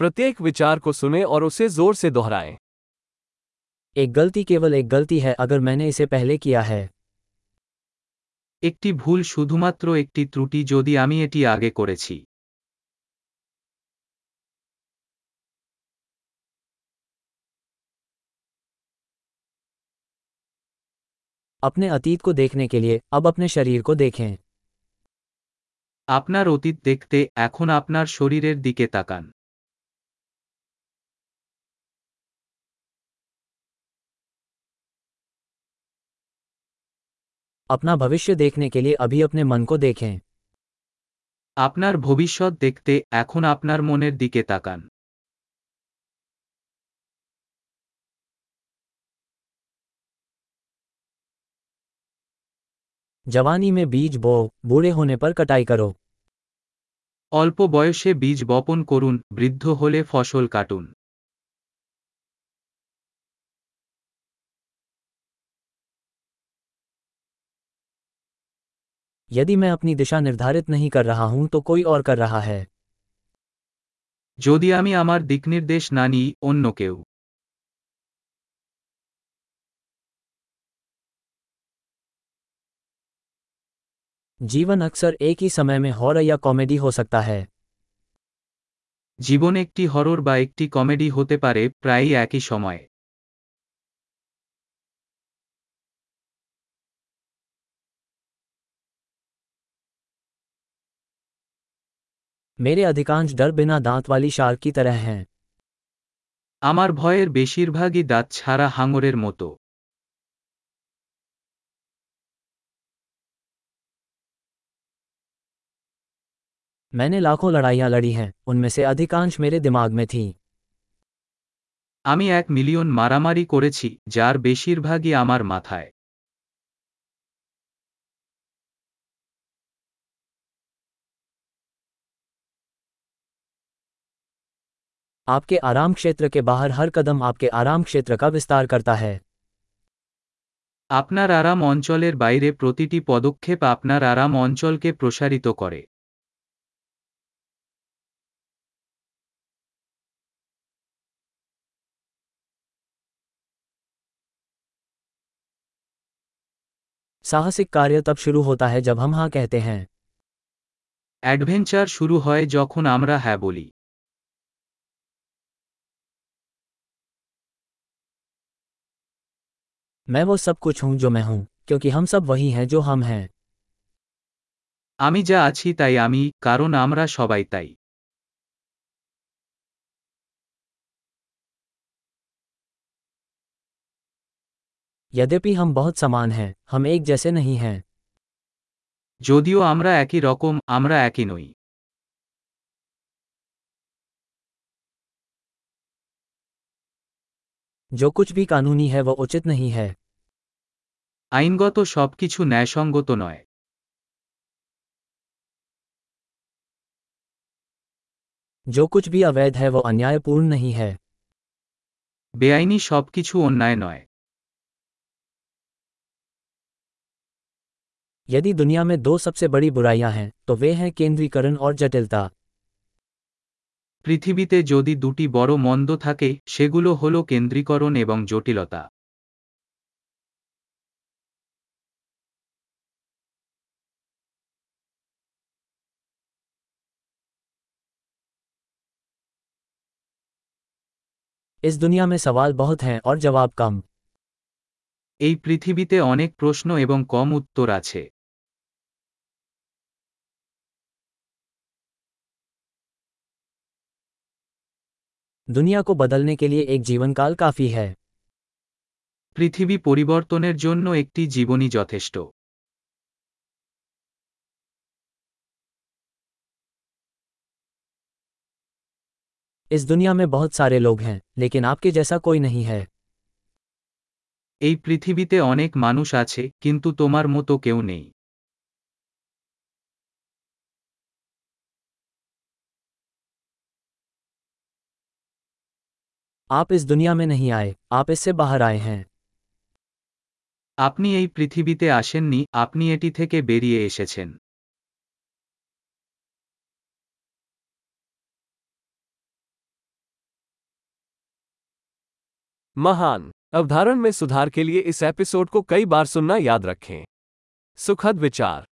प्रत्येक विचार को सुने और उसे जोर से दोहराएं एक गलती केवल एक गलती है अगर मैंने इसे पहले किया है একটি ভুল শুধুমাত্র একটি ত্রুটি যদি আমি এটি আগে করেছি अपने अतीत को देखने के लिए अब अपने शरीर को देखें আপনার অতীত দেখতে এখন আপনার শরীরের দিকে তাকান अपना भविष्य देखने के लिए अभी अपने मन को देखें আপনার ভবিষ্যৎ দেখতে এখন আপনার মনের দিকে তাকান जवानी में बीज बो बूढ़े होने पर कटाई करो অল্প বয়সে বীজ বপন করুন বৃদ্ধ হলে ফসল কাটুন यदि मैं अपनी दिशा निर्धारित नहीं कर रहा हूं तो कोई और कर रहा है যদি আমি আমার দিকনির্দেশ না নিই অন্য কেউ जीवन अक्सर एक ही समय में हॉरर या कॉमेडी हो सकता है জীবন একটি হরর বা একটি কমেডি হতে পারে প্রায়ই একই সময়ে मेरे अधिकांश डर बिना दांत वाली शार्क की तरह हैं আমার ভয়ের বেশিরভাগই দাঁত ছাড়া হাঙরের মতো मैंने लाखों लड़ाइयां लड़ी हैं उनमें से अधिकांश मेरे दिमाग में थीं আমি এক মিলিয়ন মারামারি করেছি যার বেশিরভাগই আমার মাথায় आपके आराम क्षेत्र के बाहर हर कदम आपके आराम क्षेत्र का विस्तार करता है আপনার আরাম অঞ্চলের বাইরে প্রতিটি পদক্ষেপ আপনার আরাম অঞ্চলকে প্রসারিত করে साहसिक कार्य तब शुरू होता है जब हम हाँ कहते हैं অ্যাডভেঞ্চার শুরু হয় যখন আমরা হ্যাঁ বলি मैं वो सब कुछ हूं जो मैं हूं क्योंकि हम सब वही हैं जो हम हैं আমি যা আছি তাই আমি কারণ আমরা সবাই তাই यद्यपि हम बहुत समान हैं हम एक जैसे नहीं हैं যদিও আমরা একই রকম আমরা একই নই जो कुछ भी कानूनी है वह उचित नहीं है আইনগত সবকিছু ন্যায়সঙ্গত নয় जो कुछ भी अवैध है वह अन्यायपूर्ण नहीं है বেআইনি সবকিছু অন্যায় নয় यदि दुनिया में दो सबसे बड़ी बुराइयां हैं तो वे हैं केंद्रीकरण और जटिलता পৃথিবীতে যদি দুটি বড় মন্দ থাকে সেগুলো হল কেন্দ্রীকরণ এবং জটিলতা इस दुनिया में सवाल बहुत हैं और जवाब कम এই পৃথিবীতে অনেক প্রশ্ন এবং কম উত্তর আছে दुनिया को बदलने के लिए एक जीवनकाल काफी है পৃথিবী পরিবর্তনের জন্য একটি জীবনী যথেষ্ট इस दुनिया में बहुत सारे लोग हैं लेकिन आपके जैसा कोई नहीं है এই পৃথিবীতে অনেক মানুষ আছে কিন্তু তোমার মতো কেউ নেই आप इस दुनिया में नहीं आए आप इससे बाहर आए हैं। আপনি এই পৃথিবীতে আসেননি আপনি এটি থেকে বেরিয়ে এসেছেন महान। अवधारण में सुधार के लिए इस एपिसोड को कई बार सुनना याद रखें। सुखद विचार।